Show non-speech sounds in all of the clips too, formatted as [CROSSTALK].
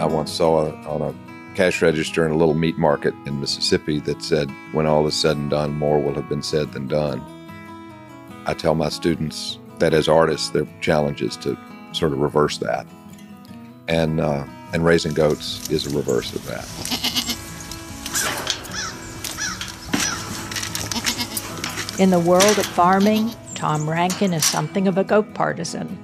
I once saw a, on a cash register in a little meat market in Mississippi that said, When all is said and done, more will have been said than done. I tell my students that as artists, their challenge is to sort of reverse that. And, uh, and raising goats is a reverse of that. In the world of farming, Tom Rankin is something of a goat partisan.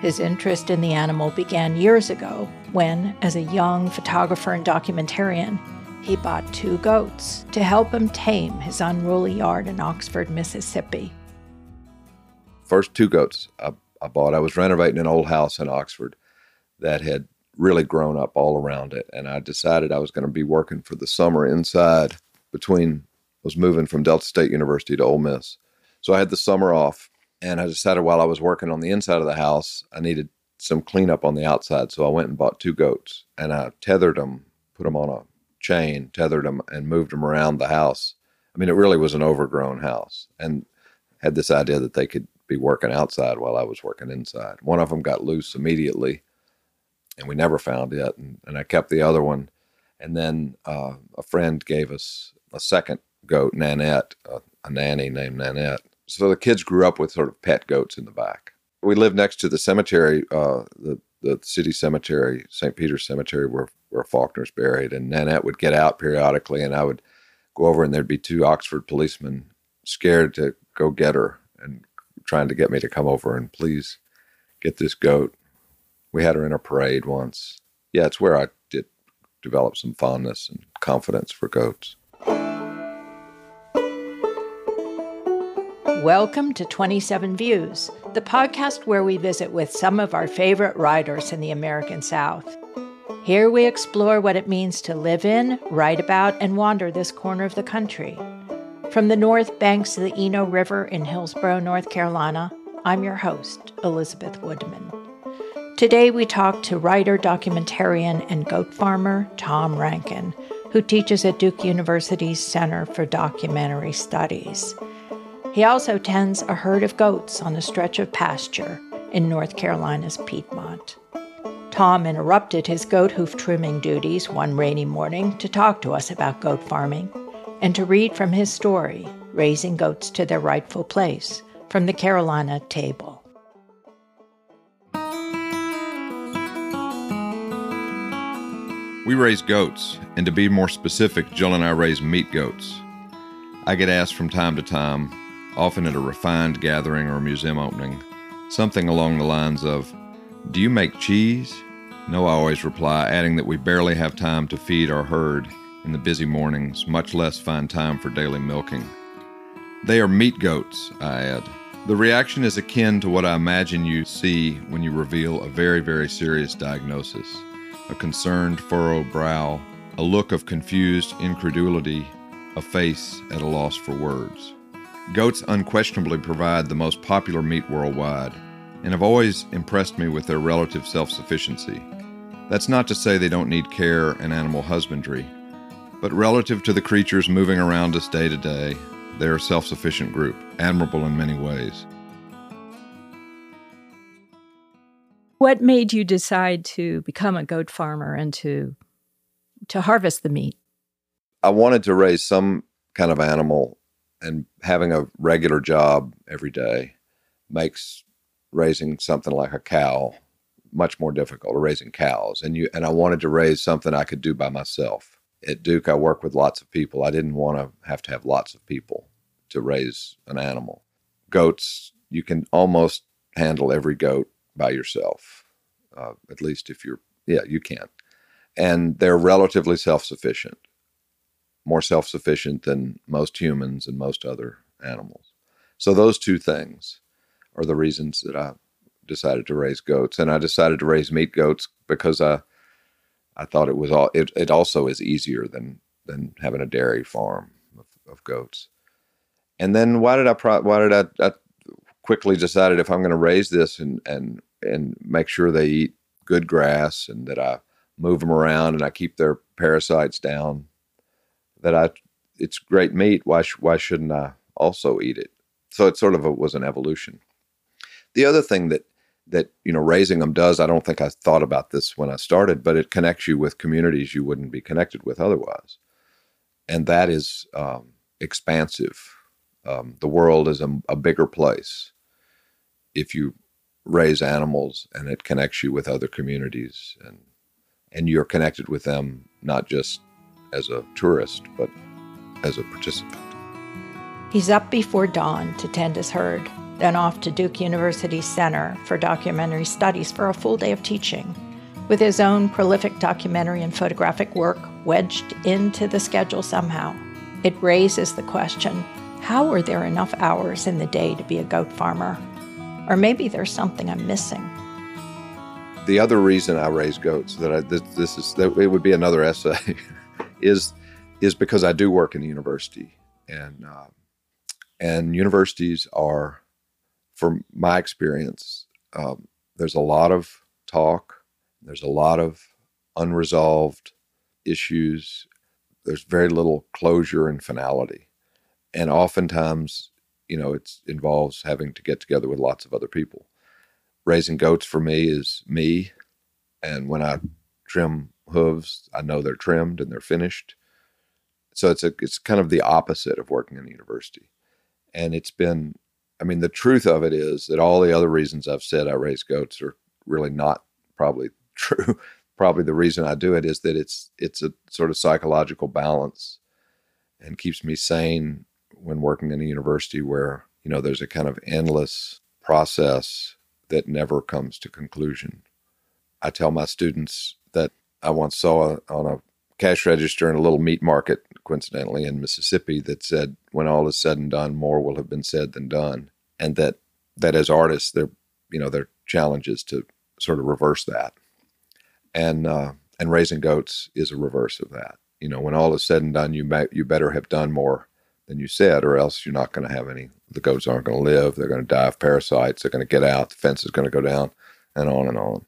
His interest in the animal began years ago when, as a young photographer and documentarian, he bought two goats to help him tame his unruly yard in Oxford, Mississippi. First two goats I, I bought, I was renovating an old house in Oxford that had really grown up all around it. And I decided I was going to be working for the summer inside between, I was moving from Delta State University to Ole Miss. So I had the summer off and I decided while I was working on the inside of the house, I needed some cleanup on the outside. So I went and bought two goats and I tethered them, put them on a chain, tethered them, and moved them around the house. I mean, it really was an overgrown house and had this idea that they could be working outside while I was working inside. One of them got loose immediately and we never found it. And, and I kept the other one. And then uh, a friend gave us a second goat, Nanette, a, a nanny named Nanette so the kids grew up with sort of pet goats in the back. We lived next to the cemetery, uh, the the city cemetery, St. Peter's Cemetery, where where Faulkner's buried. And Nanette would get out periodically, and I would go over, and there'd be two Oxford policemen scared to go get her and trying to get me to come over and please get this goat. We had her in a parade once. Yeah, it's where I did develop some fondness and confidence for goats. Welcome to 27 Views, the podcast where we visit with some of our favorite writers in the American South. Here we explore what it means to live in, write about, and wander this corner of the country. From the north banks of the Eno River in Hillsborough, North Carolina, I'm your host, Elizabeth Woodman. Today we talk to writer, documentarian, and goat farmer Tom Rankin, who teaches at Duke University's Center for Documentary Studies. He also tends a herd of goats on a stretch of pasture in North Carolina's Piedmont. Tom interrupted his goat hoof trimming duties one rainy morning to talk to us about goat farming and to read from his story, Raising Goats to Their Rightful Place, from the Carolina Table. We raise goats, and to be more specific, Jill and I raise meat goats. I get asked from time to time often at a refined gathering or museum opening, something along the lines of, Do you make cheese? No, I always reply, adding that we barely have time to feed our herd in the busy mornings, much less find time for daily milking. They are meat goats, I add. The reaction is akin to what I imagine you see when you reveal a very, very serious diagnosis a concerned, furrowed brow, a look of confused incredulity, a face at a loss for words. Goats unquestionably provide the most popular meat worldwide and have always impressed me with their relative self sufficiency. That's not to say they don't need care and animal husbandry, but relative to the creatures moving around us day to day, they're a self sufficient group, admirable in many ways. What made you decide to become a goat farmer and to to harvest the meat? I wanted to raise some kind of animal and having a regular job every day makes raising something like a cow much more difficult or raising cows and you and I wanted to raise something I could do by myself. At Duke I work with lots of people. I didn't want to have to have lots of people to raise an animal. Goats, you can almost handle every goat by yourself. Uh, at least if you're yeah, you can. And they're relatively self-sufficient more self sufficient than most humans and most other animals. So, those two things are the reasons that I decided to raise goats. And I decided to raise meat goats because I, I thought it was all, it, it also is easier than, than having a dairy farm of, of goats. And then why did I, pro- why did I, I quickly decided if I'm going to raise this and, and, and make sure they eat good grass and that I move them around and I keep their parasites down that I it's great meat. Why sh- why shouldn't I also eat it? So it sort of a, was an evolution. The other thing that that you know raising them does. I don't think I thought about this when I started, but it connects you with communities you wouldn't be connected with otherwise, and that is um, expansive. Um, the world is a, a bigger place if you raise animals and it connects you with other communities and and you're connected with them not just as a tourist but as a participant. He's up before dawn to tend his herd, then off to Duke University Center for documentary studies for a full day of teaching. With his own prolific documentary and photographic work wedged into the schedule somehow, it raises the question how are there enough hours in the day to be a goat farmer? Or maybe there's something I'm missing. The other reason I raise goats that I, this, this is that it would be another essay [LAUGHS] is is because I do work in a university. And uh, and universities are, from my experience, um, there's a lot of talk, there's a lot of unresolved issues, there's very little closure and finality, and oftentimes you know, it involves having to get together with lots of other people. Raising goats for me is me, and when I trim hooves, I know they're trimmed and they're finished. So it's a it's kind of the opposite of working in a university, and it's been. I mean, the truth of it is that all the other reasons I've said I raise goats are really not probably [LAUGHS] true. probably the reason I do it is that it's it's a sort of psychological balance and keeps me sane when working in a university where you know there's a kind of endless process that never comes to conclusion. I tell my students that I once saw a, on a cash register in a little meat market, coincidentally in Mississippi, that said, "When all is said and done, more will have been said than done," and that that as artists, their you know their challenge to sort of reverse that, and uh, and raising goats is a reverse of that. You know, when all is said and done, you may, you better have done more than you said, or else you're not going to have any. The goats aren't going to live. They're going to die of parasites. They're going to get out. The fence is going to go down, and on and on.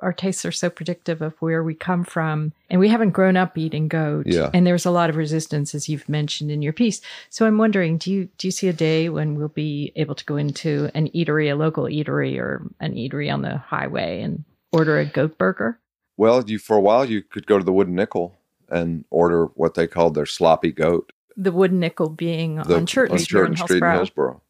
Our tastes are so predictive of where we come from, and we haven't grown up eating goat. Yeah. And there's a lot of resistance, as you've mentioned in your piece. So I'm wondering, do you do you see a day when we'll be able to go into an eatery, a local eatery, or an eatery on the highway and order a goat burger? Well, you for a while you could go to the Wooden Nickel and order what they called their sloppy goat, the wooden nickel being the, on Churton, on Street, in Street in Hillsborough. Hillsborough.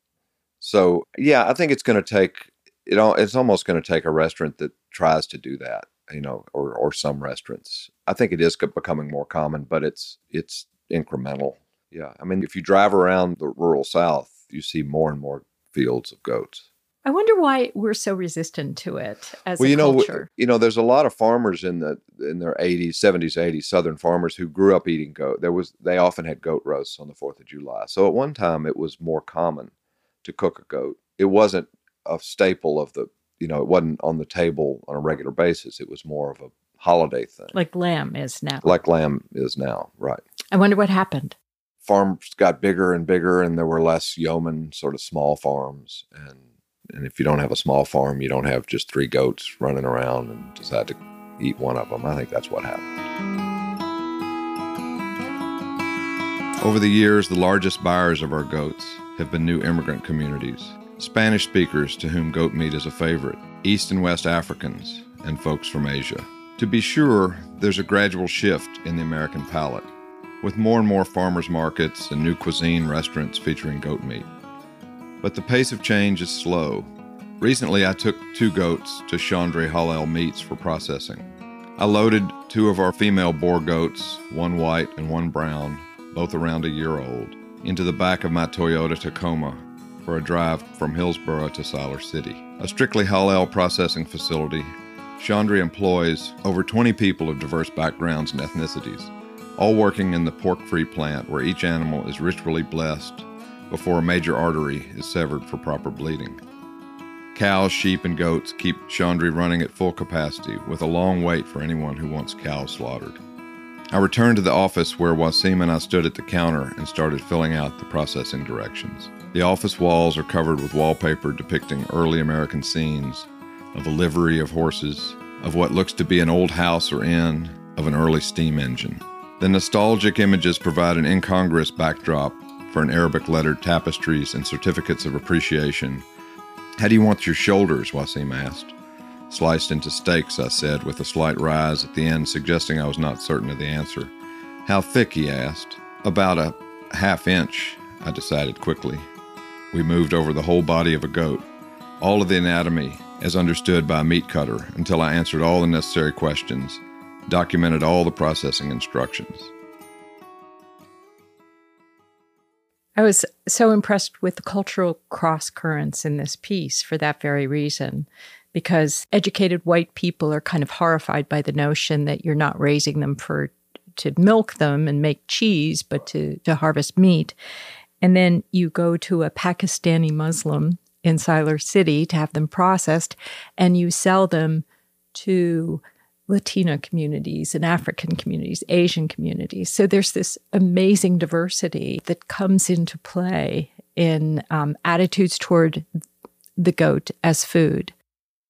So yeah, I think it's going to take it. All, it's almost going to take a restaurant that tries to do that, you know, or or some restaurants. I think it is becoming more common, but it's it's incremental. Yeah, I mean, if you drive around the rural South, you see more and more fields of goats. I wonder why we're so resistant to it as well, a you know, culture. you know, there's a lot of farmers in the in their 80s, 70s, 80s, Southern farmers who grew up eating goat. There was they often had goat roasts on the Fourth of July. So at one time, it was more common to cook a goat. It wasn't a staple of the, you know, it wasn't on the table on a regular basis. It was more of a holiday thing, like lamb is now. like lamb is now. Right. I wonder what happened. Farms got bigger and bigger, and there were less yeoman, sort of small farms, and and if you don't have a small farm, you don't have just three goats running around and decide to eat one of them. I think that's what happened. Over the years, the largest buyers of our goats have been new immigrant communities, Spanish speakers to whom goat meat is a favorite, East and West Africans, and folks from Asia. To be sure, there's a gradual shift in the American palate, with more and more farmers markets and new cuisine restaurants featuring goat meat but the pace of change is slow. Recently, I took two goats to Chaudhry Halal Meats for processing. I loaded two of our female Boer goats, one white and one brown, both around a year old, into the back of my Toyota Tacoma for a drive from Hillsborough to Siler City. A strictly halal processing facility, Chaudhry employs over 20 people of diverse backgrounds and ethnicities, all working in the pork free plant where each animal is ritually blessed before a major artery is severed for proper bleeding. Cows, sheep, and goats keep Chaudhry running at full capacity with a long wait for anyone who wants cows slaughtered. I returned to the office where Wasim and I stood at the counter and started filling out the processing directions. The office walls are covered with wallpaper depicting early American scenes of a livery of horses, of what looks to be an old house or inn, of an early steam engine. The nostalgic images provide an incongruous backdrop for an Arabic lettered tapestries and certificates of appreciation How do you want your shoulders? Wasim asked. Sliced into steaks, I said, with a slight rise at the end, suggesting I was not certain of the answer. How thick? he asked. About a half inch, I decided quickly. We moved over the whole body of a goat, all of the anatomy as understood by a meat cutter, until I answered all the necessary questions, documented all the processing instructions. I was so impressed with the cultural cross currents in this piece for that very reason, because educated white people are kind of horrified by the notion that you're not raising them for to milk them and make cheese, but to, to harvest meat. And then you go to a Pakistani Muslim in Siler City to have them processed, and you sell them to Latino communities and African communities, Asian communities. So there's this amazing diversity that comes into play in um, attitudes toward the goat as food.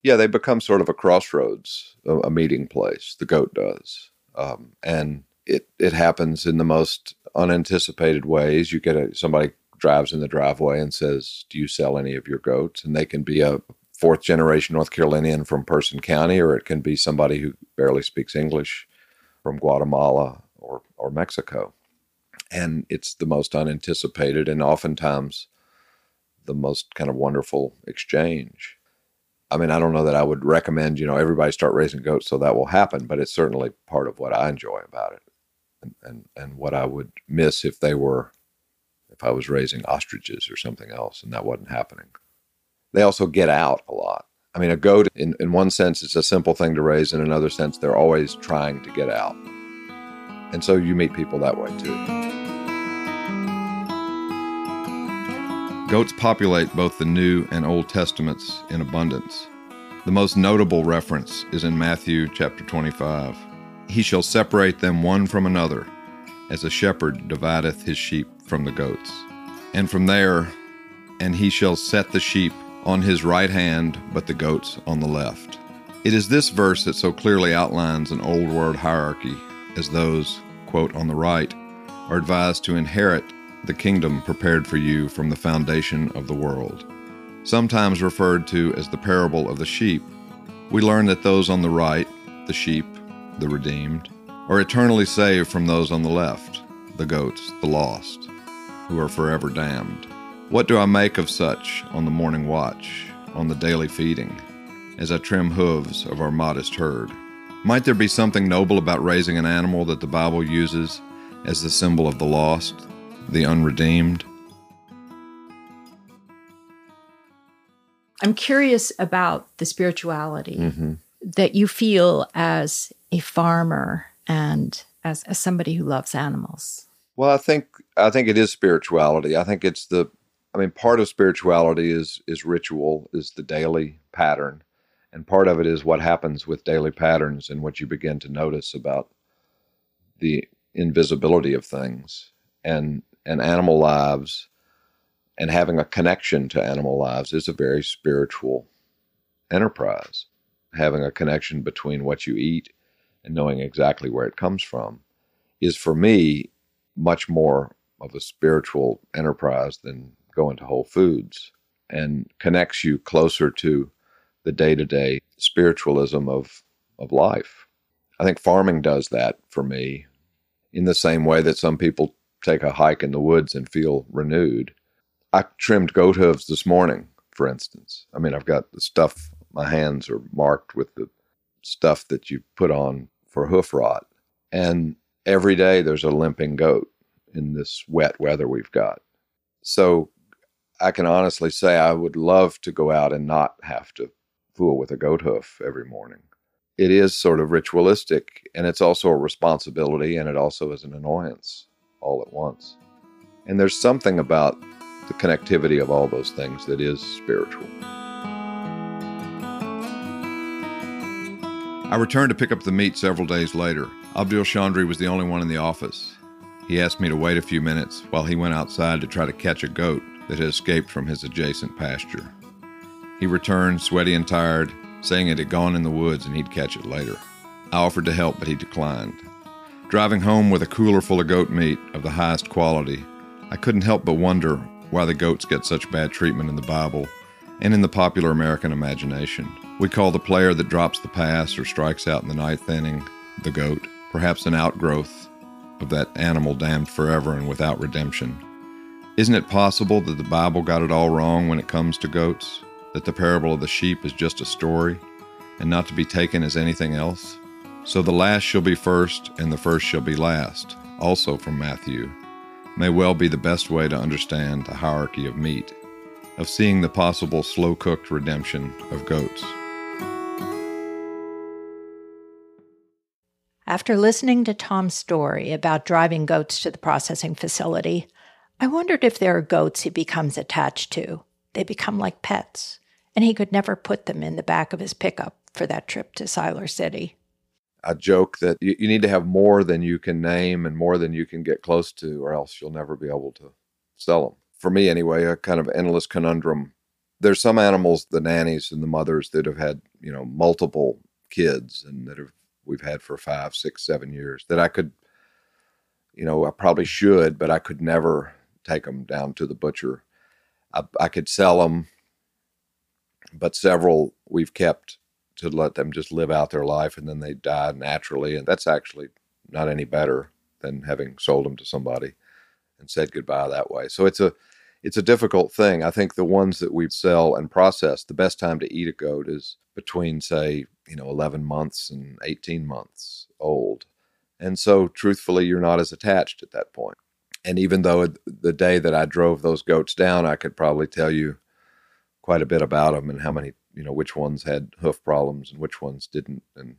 Yeah, they become sort of a crossroads, a, a meeting place. The goat does, um, and it it happens in the most unanticipated ways. You get a, somebody drives in the driveway and says, "Do you sell any of your goats?" And they can be a fourth generation North Carolinian from Person County, or it can be somebody who barely speaks English from Guatemala or or Mexico. And it's the most unanticipated and oftentimes the most kind of wonderful exchange. I mean, I don't know that I would recommend, you know, everybody start raising goats so that will happen, but it's certainly part of what I enjoy about it and, and, and what I would miss if they were if I was raising ostriches or something else and that wasn't happening. They also get out a lot. I mean, a goat, in, in one sense, it's a simple thing to raise. In another sense, they're always trying to get out. And so you meet people that way too. Goats populate both the New and Old Testaments in abundance. The most notable reference is in Matthew chapter 25. He shall separate them one from another, as a shepherd divideth his sheep from the goats. And from there, and he shall set the sheep on his right hand, but the goats on the left. It is this verse that so clearly outlines an old world hierarchy, as those, quote, on the right, are advised to inherit the kingdom prepared for you from the foundation of the world. Sometimes referred to as the parable of the sheep, we learn that those on the right, the sheep, the redeemed, are eternally saved from those on the left, the goats, the lost, who are forever damned. What do I make of such on the morning watch, on the daily feeding, as I trim hooves of our modest herd? Might there be something noble about raising an animal that the Bible uses as the symbol of the lost, the unredeemed? I'm curious about the spirituality mm-hmm. that you feel as a farmer and as, as somebody who loves animals. Well, I think I think it is spirituality. I think it's the I mean part of spirituality is is ritual, is the daily pattern. And part of it is what happens with daily patterns and what you begin to notice about the invisibility of things and and animal lives and having a connection to animal lives is a very spiritual enterprise. Having a connection between what you eat and knowing exactly where it comes from is for me much more of a spiritual enterprise than going to Whole Foods and connects you closer to the day to day spiritualism of, of life. I think farming does that for me in the same way that some people take a hike in the woods and feel renewed. I trimmed goat hooves this morning, for instance. I mean, I've got the stuff, my hands are marked with the stuff that you put on for hoof rot. And every day there's a limping goat in this wet weather we've got. So I can honestly say I would love to go out and not have to fool with a goat hoof every morning. It is sort of ritualistic and it's also a responsibility and it also is an annoyance all at once. And there's something about the connectivity of all those things that is spiritual. I returned to pick up the meat several days later. Abdul Chaudhry was the only one in the office. He asked me to wait a few minutes while he went outside to try to catch a goat that had escaped from his adjacent pasture. He returned, sweaty and tired, saying it had gone in the woods and he'd catch it later. I offered to help, but he declined. Driving home with a cooler full of goat meat of the highest quality, I couldn't help but wonder why the goats get such bad treatment in the Bible and in the popular American imagination. We call the player that drops the pass or strikes out in the ninth inning the GOAT, perhaps an outgrowth of that animal damned forever and without redemption. Isn't it possible that the Bible got it all wrong when it comes to goats? That the parable of the sheep is just a story and not to be taken as anything else? So the last shall be first, and the first shall be last, also from Matthew, may well be the best way to understand the hierarchy of meat, of seeing the possible slow cooked redemption of goats. After listening to Tom's story about driving goats to the processing facility, I wondered if there are goats he becomes attached to. They become like pets, and he could never put them in the back of his pickup for that trip to Siler City. I joke that you, you need to have more than you can name and more than you can get close to, or else you'll never be able to sell them. For me, anyway, a kind of endless conundrum. There's some animals, the nannies and the mothers, that have had you know multiple kids and that have we've had for five, six, seven years that I could, you know, I probably should, but I could never take them down to the butcher. I, I could sell them, but several we've kept to let them just live out their life and then they die naturally. And that's actually not any better than having sold them to somebody and said goodbye that way. So it's a it's a difficult thing. I think the ones that we sell and process, the best time to eat a goat is between say, you know, 11 months and 18 months old. And so truthfully, you're not as attached at that point. And even though the day that I drove those goats down, I could probably tell you quite a bit about them and how many, you know, which ones had hoof problems and which ones didn't. And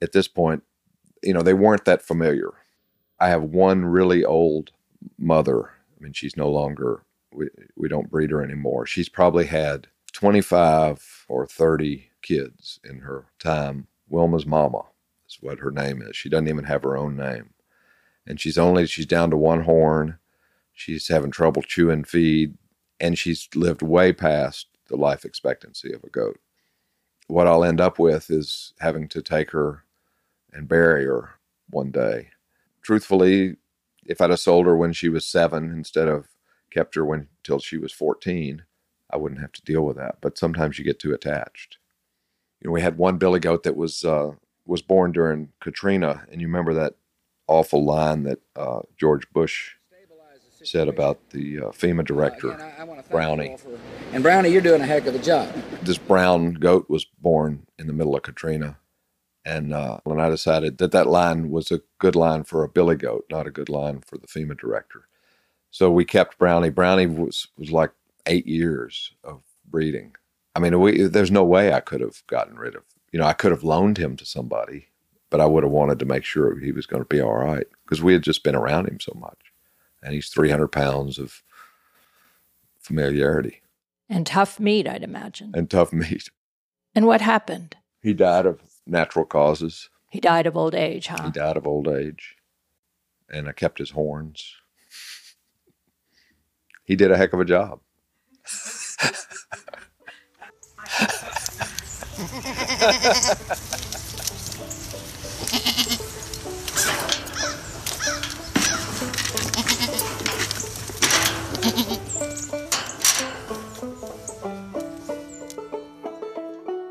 at this point, you know, they weren't that familiar. I have one really old mother. I mean, she's no longer, we, we don't breed her anymore. She's probably had 25 or 30 kids in her time. Wilma's mama is what her name is. She doesn't even have her own name. And she's only, she's down to one horn. She's having trouble chewing feed. And she's lived way past the life expectancy of a goat. What I'll end up with is having to take her and bury her one day. Truthfully, if I'd have sold her when she was seven instead of kept her when till she was 14, I wouldn't have to deal with that. But sometimes you get too attached. You know, we had one billy goat that was uh, was born during Katrina, and you remember that awful line that uh, George Bush said about the uh, FEMA director, uh, again, I, Brownie. For, and Brownie, you're doing a heck of a job. This brown goat was born in the middle of Katrina, and uh, when I decided that that line was a good line for a billy goat, not a good line for the FEMA director, so we kept Brownie. Brownie was was like eight years of breeding. I mean, we, there's no way I could have gotten rid of. You know, I could have loaned him to somebody, but I would have wanted to make sure he was going to be all right because we had just been around him so much, and he's 300 pounds of familiarity and tough meat, I'd imagine, and tough meat. And what happened? He died of natural causes. He died of old age, huh? He died of old age, and I kept his horns. He did a heck of a job. [LAUGHS]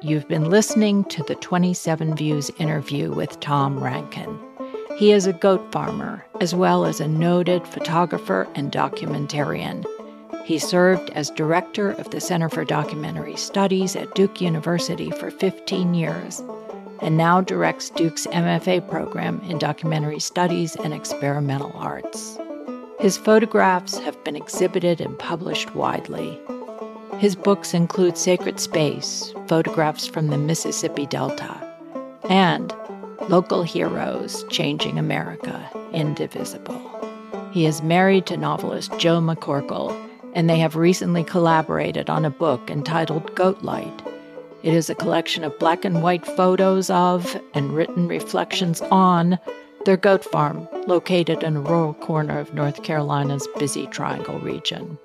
You've been listening to the 27 Views interview with Tom Rankin. He is a goat farmer, as well as a noted photographer and documentarian. He served as director of the Center for Documentary Studies at Duke University for 15 years, and now directs Duke's MFA program in documentary studies and experimental arts. His photographs have been exhibited and published widely. His books include Sacred Space, photographs from the Mississippi Delta, and Local Heroes Changing America, Indivisible. He is married to novelist Jill McCorkle and they have recently collaborated on a book entitled Goat Light. It is a collection of black and white photos of and written reflections on their goat farm located in a rural corner of North Carolina's busy Triangle region.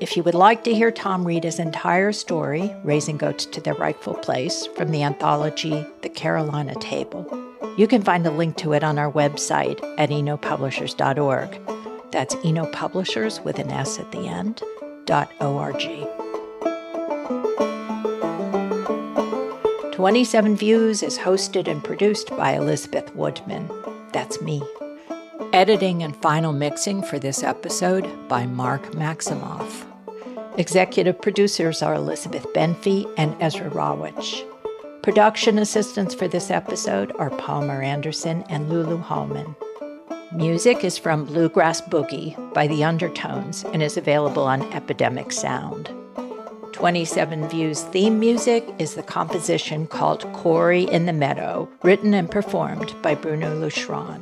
If you would like to hear Tom read his entire story, Raising Goats to Their Rightful Place, from the anthology The Carolina Table, you can find a link to it on our website at enopublishers.org. That's enopublishers with an S at the end, dot O-R-G. 27 Views is hosted and produced by Elizabeth Woodman. That's me. Editing and final mixing for this episode by Mark Maximoff. Executive producers are Elizabeth Benfey and Ezra Rawich. Production assistants for this episode are Palmer Anderson and Lulu Hallman. Music is from Bluegrass Boogie by The Undertones and is available on Epidemic Sound. 27 Views theme music is the composition called Quarry in the Meadow, written and performed by Bruno Louchran.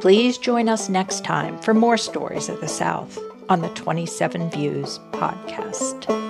Please join us next time for more stories of the South on the 27 Views podcast.